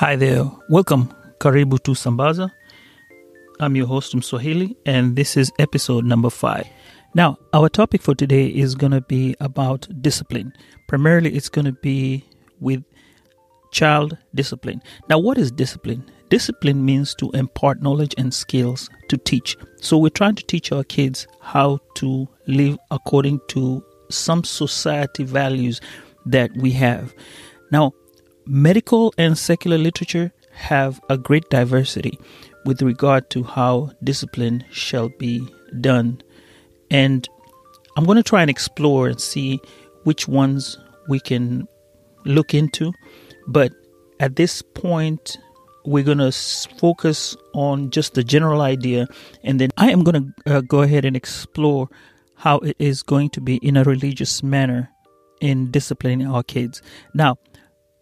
Hi there. Welcome. Karibu to Sambaza. I'm your host, Mswahili, and this is episode number five. Now, our topic for today is going to be about discipline. Primarily, it's going to be with child discipline. Now, what is discipline? Discipline means to impart knowledge and skills to teach. So, we're trying to teach our kids how to live according to some society values that we have. Now, medical and secular literature have a great diversity with regard to how discipline shall be done. And I'm going to try and explore and see which ones we can look into. But at this point, we're going to focus on just the general idea. And then I am going to uh, go ahead and explore how it is going to be in a religious manner in disciplining our kids. Now,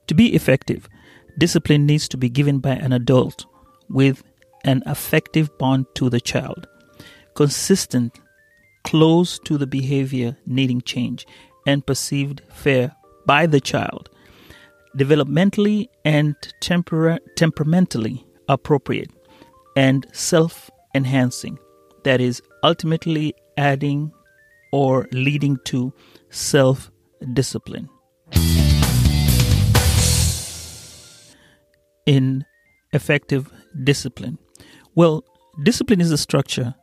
to be effective, discipline needs to be given by an adult with an affective bond to the child, consistent, close to the behavior needing change, and perceived fair by the child, developmentally and tempera- temperamentally appropriate, and self enhancing, that is, ultimately adding or leading to self discipline. In effective discipline? Well, discipline is a structure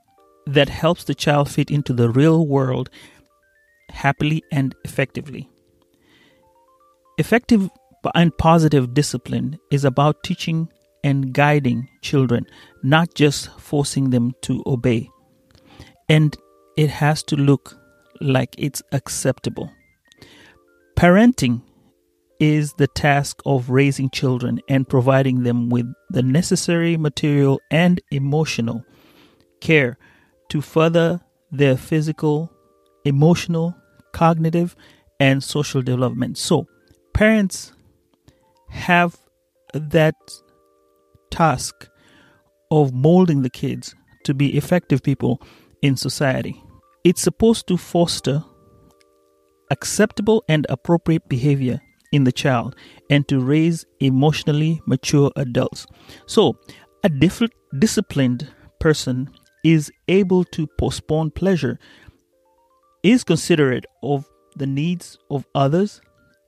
that helps the child fit into the real world happily and effectively. Effective and positive discipline is about teaching and guiding children, not just forcing them to obey. And it has to look like it's acceptable. Parenting is the task of raising children and providing them with the necessary material and emotional care to further their physical, emotional, cognitive, and social development. So, parents have that task of molding the kids to be effective people in society. It's supposed to foster acceptable and appropriate behavior in the child and to raise emotionally mature adults. So, a diff- disciplined person is able to postpone pleasure, is considerate of the needs of others,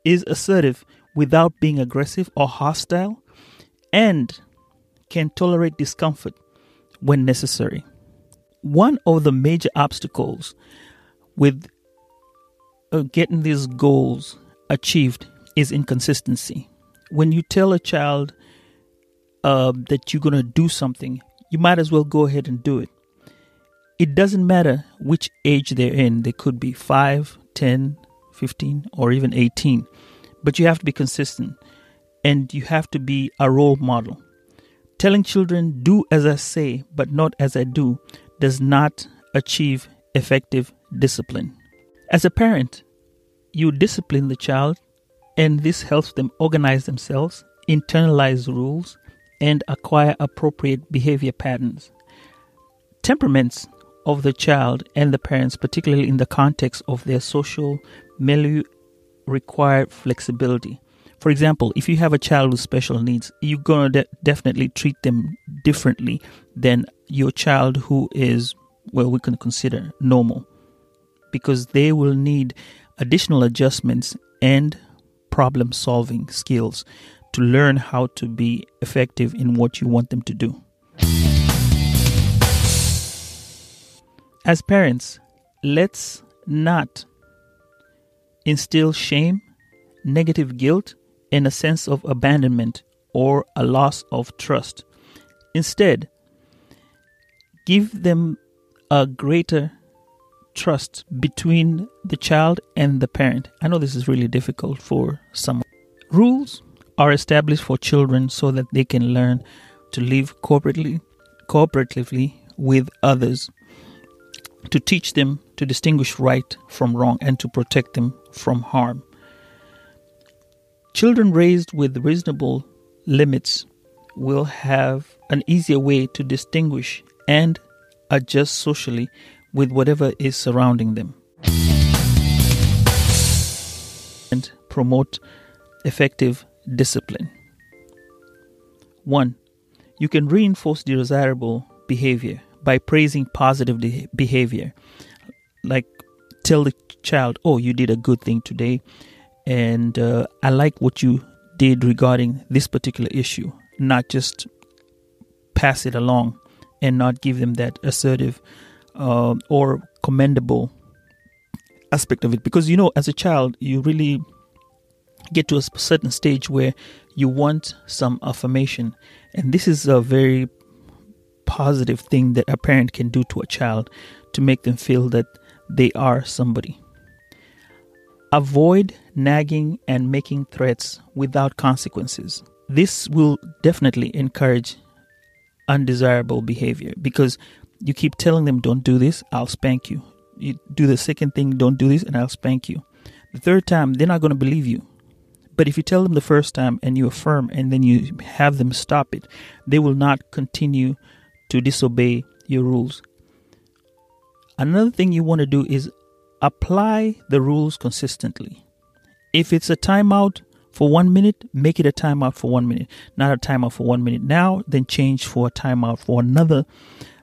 is assertive without being aggressive or hostile, and can tolerate discomfort when necessary. One of the major obstacles with uh, getting these goals achieved is inconsistency. When you tell a child uh, that you're going to do something, you might as well go ahead and do it. It doesn't matter which age they're in, they could be 5, 10, 15, or even 18, but you have to be consistent and you have to be a role model. Telling children, do as I say, but not as I do, does not achieve effective discipline. As a parent, you discipline the child and this helps them organize themselves, internalize rules, and acquire appropriate behavior patterns. Temperaments of the child and the parents, particularly in the context of their social milieu, require flexibility. For example, if you have a child with special needs, you're going to de- definitely treat them differently than your child who is, well, we can consider normal, because they will need additional adjustments and problem solving skills to learn how to be effective in what you want them to do. As parents, let's not instill shame, negative guilt, and a sense of abandonment or a loss of trust. Instead, give them a greater trust between the child and the parent. I know this is really difficult for some. Rules are established for children so that they can learn to live cooperatively, cooperatively with others, to teach them to distinguish right from wrong and to protect them from harm. Children raised with reasonable limits will have an easier way to distinguish and adjust socially with whatever is surrounding them. And promote effective discipline. One, you can reinforce desirable behavior by praising positive de- behavior. Like tell the child, oh, you did a good thing today, and uh, I like what you did regarding this particular issue, not just pass it along and not give them that assertive uh, or commendable aspect of it. Because, you know, as a child, you really get to a certain stage where you want some affirmation. And this is a very positive thing that a parent can do to a child to make them feel that they are somebody. Avoid nagging and making threats without consequences. This will definitely encourage undesirable behavior because you keep telling them, Don't do this, I'll spank you. You do the second thing, Don't do this, and I'll spank you. The third time, they're not going to believe you. But if you tell them the first time and you affirm and then you have them stop it, they will not continue to disobey your rules. Another thing you want to do is apply the rules consistently. If it's a timeout for one minute, make it a timeout for one minute, not a timeout for one minute now, then change for a timeout for another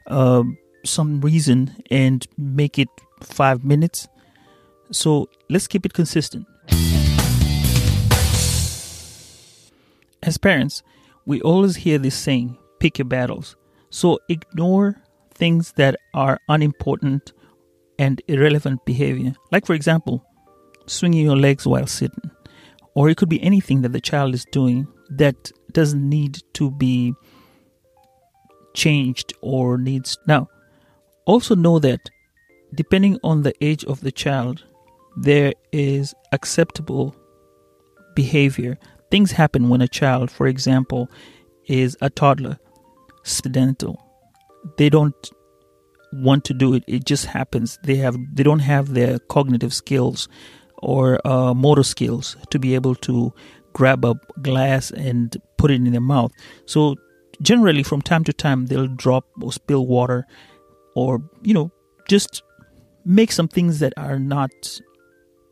uh, some reason and make it five minutes. So let's keep it consistent. As parents, we always hear this saying pick your battles. So ignore things that are unimportant and irrelevant behavior. Like, for example, swinging your legs while sitting. Or it could be anything that the child is doing that doesn't need to be changed or needs. Now, also know that depending on the age of the child, there is acceptable behavior. Things happen when a child, for example, is a toddler, accidental. They don't want to do it it just happens they have they don't have their cognitive skills or uh, motor skills to be able to grab a glass and put it in their mouth so generally from time to time they'll drop or spill water or you know just make some things that are not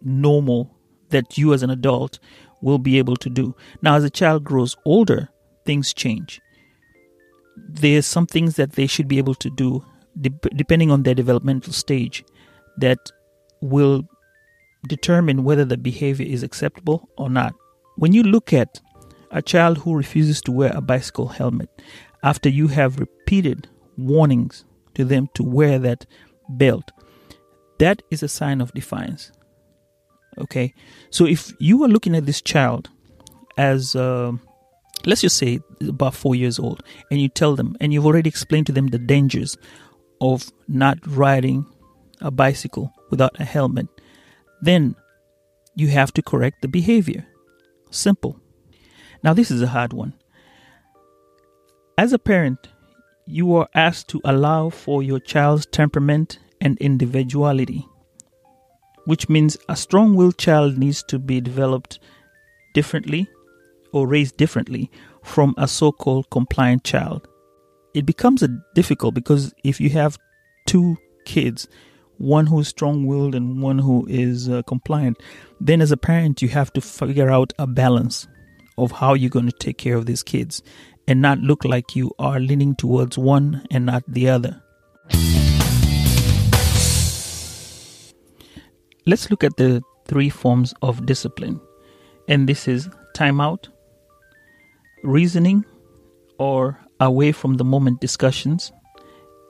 normal that you as an adult will be able to do now as a child grows older things change there's some things that they should be able to do de- depending on their developmental stage, that will determine whether the behavior is acceptable or not. When you look at a child who refuses to wear a bicycle helmet after you have repeated warnings to them to wear that belt, that is a sign of defiance. Okay, so if you are looking at this child as uh, let's just say about four years old, and you tell them, and you've already explained to them the dangers of not riding a bicycle without a helmet, then you have to correct the behavior. Simple. Now, this is a hard one. As a parent, you are asked to allow for your child's temperament and individuality, which means a strong willed child needs to be developed differently or raised differently from a so called compliant child it becomes difficult because if you have two kids, one who's strong-willed and one who is uh, compliant, then as a parent you have to figure out a balance of how you're going to take care of these kids and not look like you are leaning towards one and not the other. Let's look at the three forms of discipline. And this is timeout, reasoning, or away from the moment discussions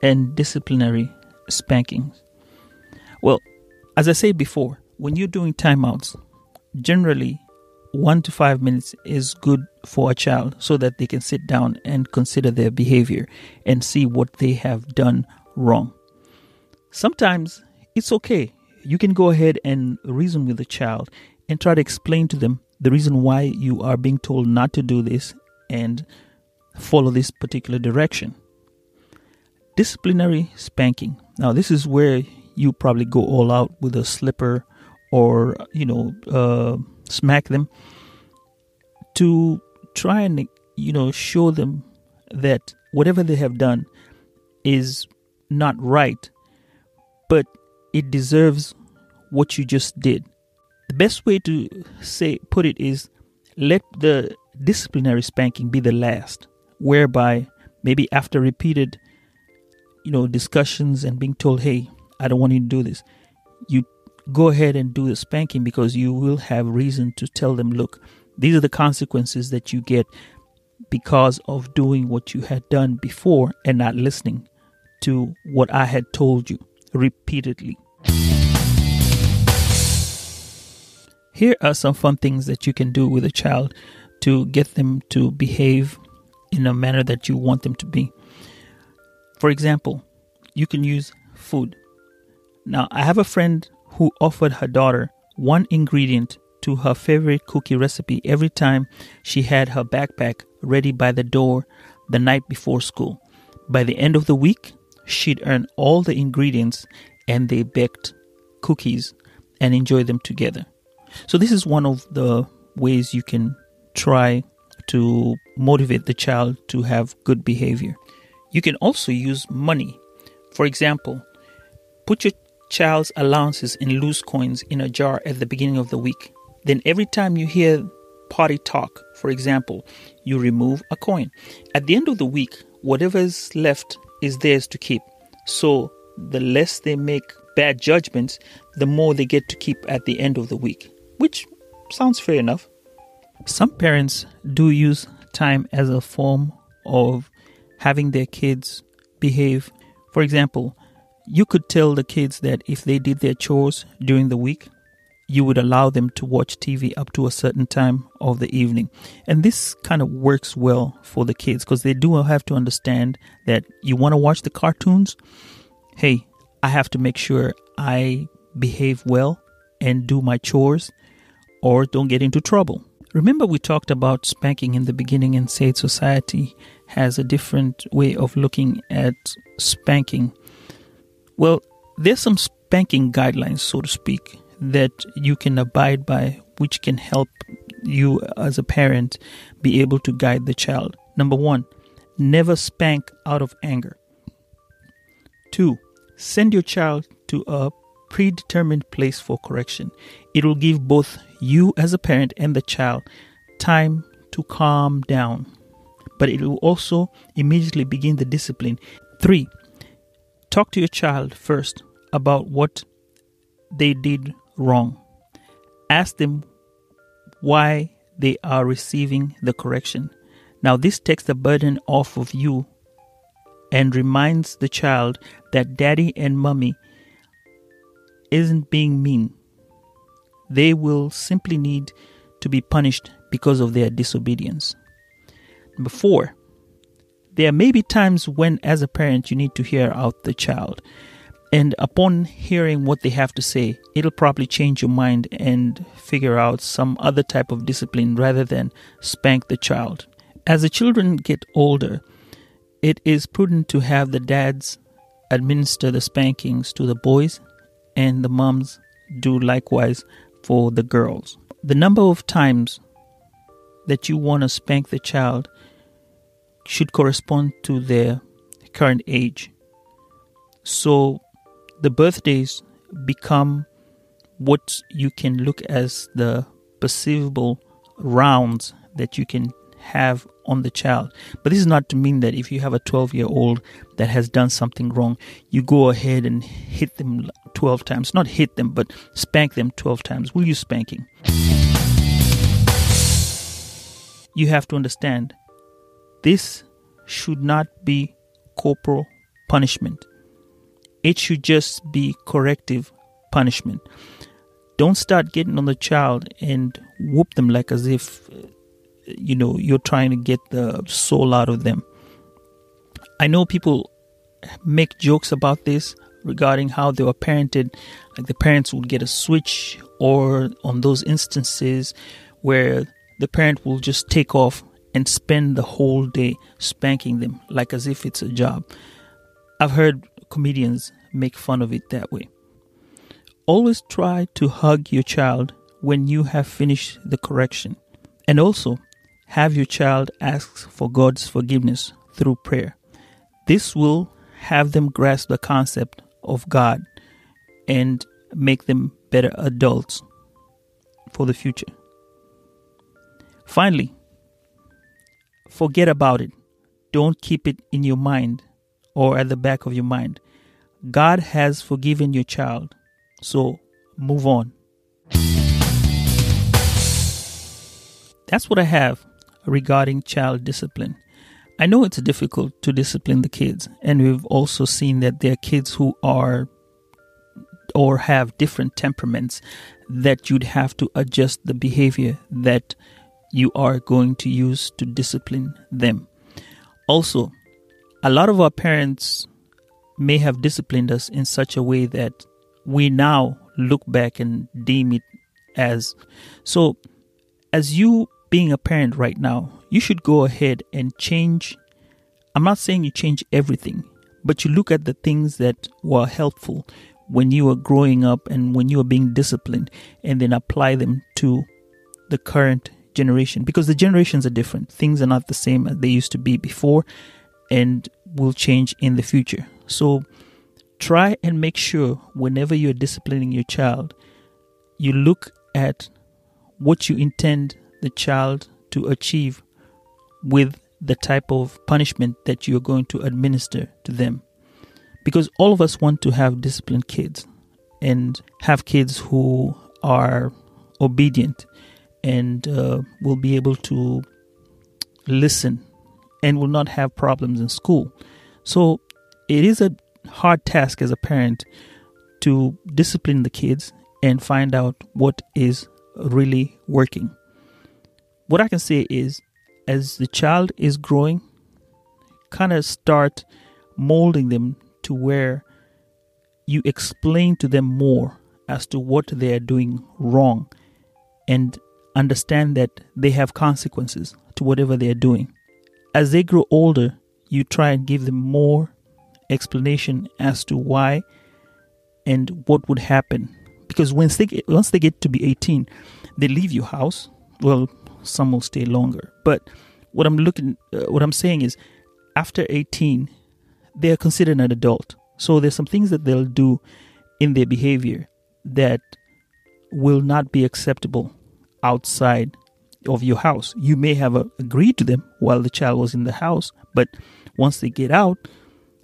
and disciplinary spankings. Well, as I said before, when you're doing timeouts, generally one to five minutes is good for a child so that they can sit down and consider their behavior and see what they have done wrong. Sometimes it's okay. You can go ahead and reason with the child and try to explain to them the reason why you are being told not to do this and follow this particular direction. Disciplinary spanking. Now, this is where you probably go all out with a slipper or, you know, uh, smack them to try and, you know, show them that whatever they have done is not right, but it deserves what you just did. The best way to say put it is let the disciplinary spanking be the last whereby maybe after repeated, you know, discussions and being told, hey, I don't want you to do this, you go ahead and do the spanking because you will have reason to tell them, look, these are the consequences that you get because of doing what you had done before and not listening to what I had told you repeatedly. Here are some fun things that you can do with a child to get them to behave in a manner that you want them to be. For example, you can use food. Now, I have a friend who offered her daughter one ingredient to her favorite cookie recipe every time she had her backpack ready by the door the night before school. By the end of the week, she'd earn all the ingredients and they baked cookies and enjoy them together. So, this is one of the ways you can try to motivate the child to have good behavior. You can also use money. For example, put your child's allowances in loose coins in a jar at the beginning of the week. Then, every time you hear party talk, for example, you remove a coin. At the end of the week, whatever is left is theirs to keep. So, the less they make bad judgments, the more they get to keep at the end of the week which sounds fair enough. Some parents do use time as a form of having their kids behave. For example, you could tell the kids that if they did their chores during the week, you would allow them to watch TV up to a certain time of the evening. And this kind of works well for the kids because they do have to understand that you want to watch the cartoons. Hey, I have to make sure I behave well and do my chores or don't get into trouble. Remember, we talked about spanking in the beginning and said society has a different way of looking at spanking. Well, there's some spanking guidelines, so to speak, that you can abide by, which can help you as a parent be able to guide the child. Number one, never spank out of anger. Two, send your child to a predetermined place for correction. It will give both you as a parent and the child time to calm down, but it will also immediately begin the discipline. Three, talk to your child first about what they did wrong. Ask them why they are receiving the correction. Now, this takes the burden off of you and reminds the child that daddy and mommy isn't being mean. They will simply need to be punished because of their disobedience. Number four, there may be times when, as a parent, you need to hear out the child. And upon hearing what they have to say, it'll probably change your mind and figure out some other type of discipline rather than spank the child. As the children get older, it is prudent to have the dads administer the spankings to the boys and the moms do likewise for the girls. The number of times that you want to spank the child should correspond to their current age. So the birthdays become what you can look as the perceivable rounds that you can have on the child. But this is not to mean that if you have a 12 year old that has done something wrong, you go ahead and hit them 12 times. Not hit them, but spank them 12 times. Will you spanking? You have to understand this should not be corporal punishment. It should just be corrective punishment. Don't start getting on the child and whoop them like as if uh, you know you're trying to get the soul out of them i know people make jokes about this regarding how they were parented like the parents would get a switch or on those instances where the parent will just take off and spend the whole day spanking them like as if it's a job i've heard comedians make fun of it that way always try to hug your child when you have finished the correction and also have your child ask for God's forgiveness through prayer. This will have them grasp the concept of God and make them better adults for the future. Finally, forget about it. don't keep it in your mind or at the back of your mind. God has forgiven your child. So move on. That's what I have regarding child discipline. I know it's difficult to discipline the kids, and we've also seen that there are kids who are or have different temperaments that you'd have to adjust the behavior that you are going to use to discipline them. Also, a lot of our parents may have disciplined us in such a way that we now look back and deem it as so as you being a parent right now you should go ahead and change i'm not saying you change everything but you look at the things that were helpful when you were growing up and when you were being disciplined and then apply them to the current generation because the generations are different. Things are not the same as they used to be before and will change in the future. So try and make sure whenever you're disciplining your child, you look at what you intend the child to achieve with the type of punishment that you're going to administer to them. Because all of us want to have disciplined kids and have kids who are obedient and uh, will be able to listen and will not have problems in school. So it is a hard task as a parent to discipline the kids and find out what is really working. What I can say is, as the child is growing, kind of start molding them to where you explain to them more as to what they are doing wrong and understand that they have consequences to whatever they are doing. As they grow older, you try and give them more explanation as to why and what would happen. Because once they get, once they get to be 18, they leave your house. Well, some will stay longer, but what I'm looking, uh, what I'm saying is, after 18, they are considered an adult. So there's some things that they'll do in their behavior that will not be acceptable outside of your house. You may have uh, agreed to them while the child was in the house, but once they get out,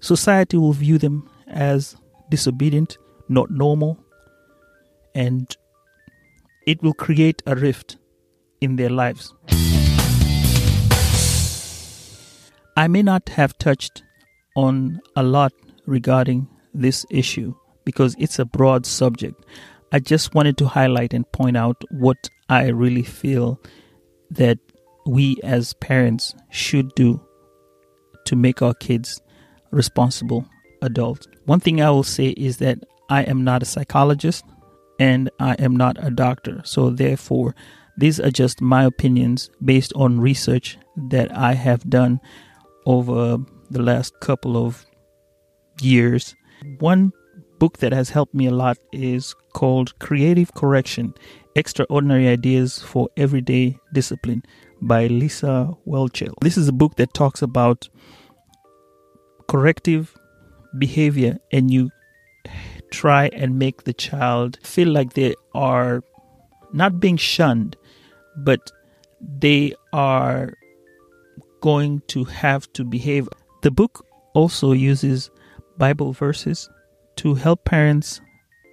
Society will view them as disobedient, not normal, and it will create a rift in their lives. I may not have touched on a lot regarding this issue because it's a broad subject. I just wanted to highlight and point out what I really feel that we as parents should do to make our kids responsible adults. One thing I will say is that I am not a psychologist and I am not a doctor. So, therefore, these are just my opinions based on research that I have done over the last couple of years. One book that has helped me a lot is called Creative Correction Extraordinary Ideas for Everyday Discipline by Lisa Whelchel. This is a book that talks about corrective behavior and you try and make the child feel like they are not being shunned, but they are going to have to behave. The book also uses Bible verses to help parents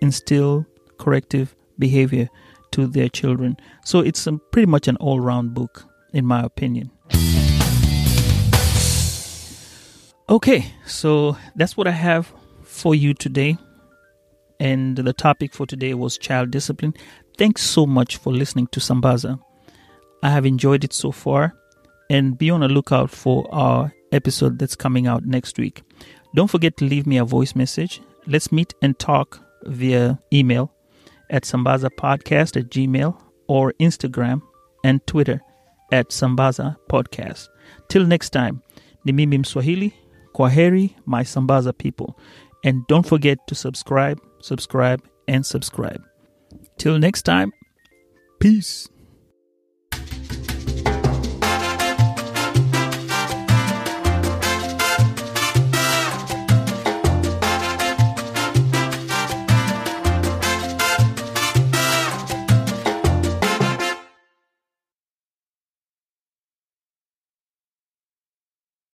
instill corrective behavior to their children. So it's a, pretty much an all round book, in my opinion. Okay, so that's what I have for you today. And the topic for today was child discipline. Thanks so much for listening to Sambaza. I have enjoyed it so far. And be on the lookout for our episode that's coming out next week. Don't forget to leave me a voice message. Let's meet and talk via email at Sambaza Podcast at Gmail or Instagram and Twitter at Sambaza Podcast. Till next time, ni mimi Mswahili Kwaheri, my Sambaza people. And don't forget to subscribe, subscribe, and subscribe. Till next time, peace.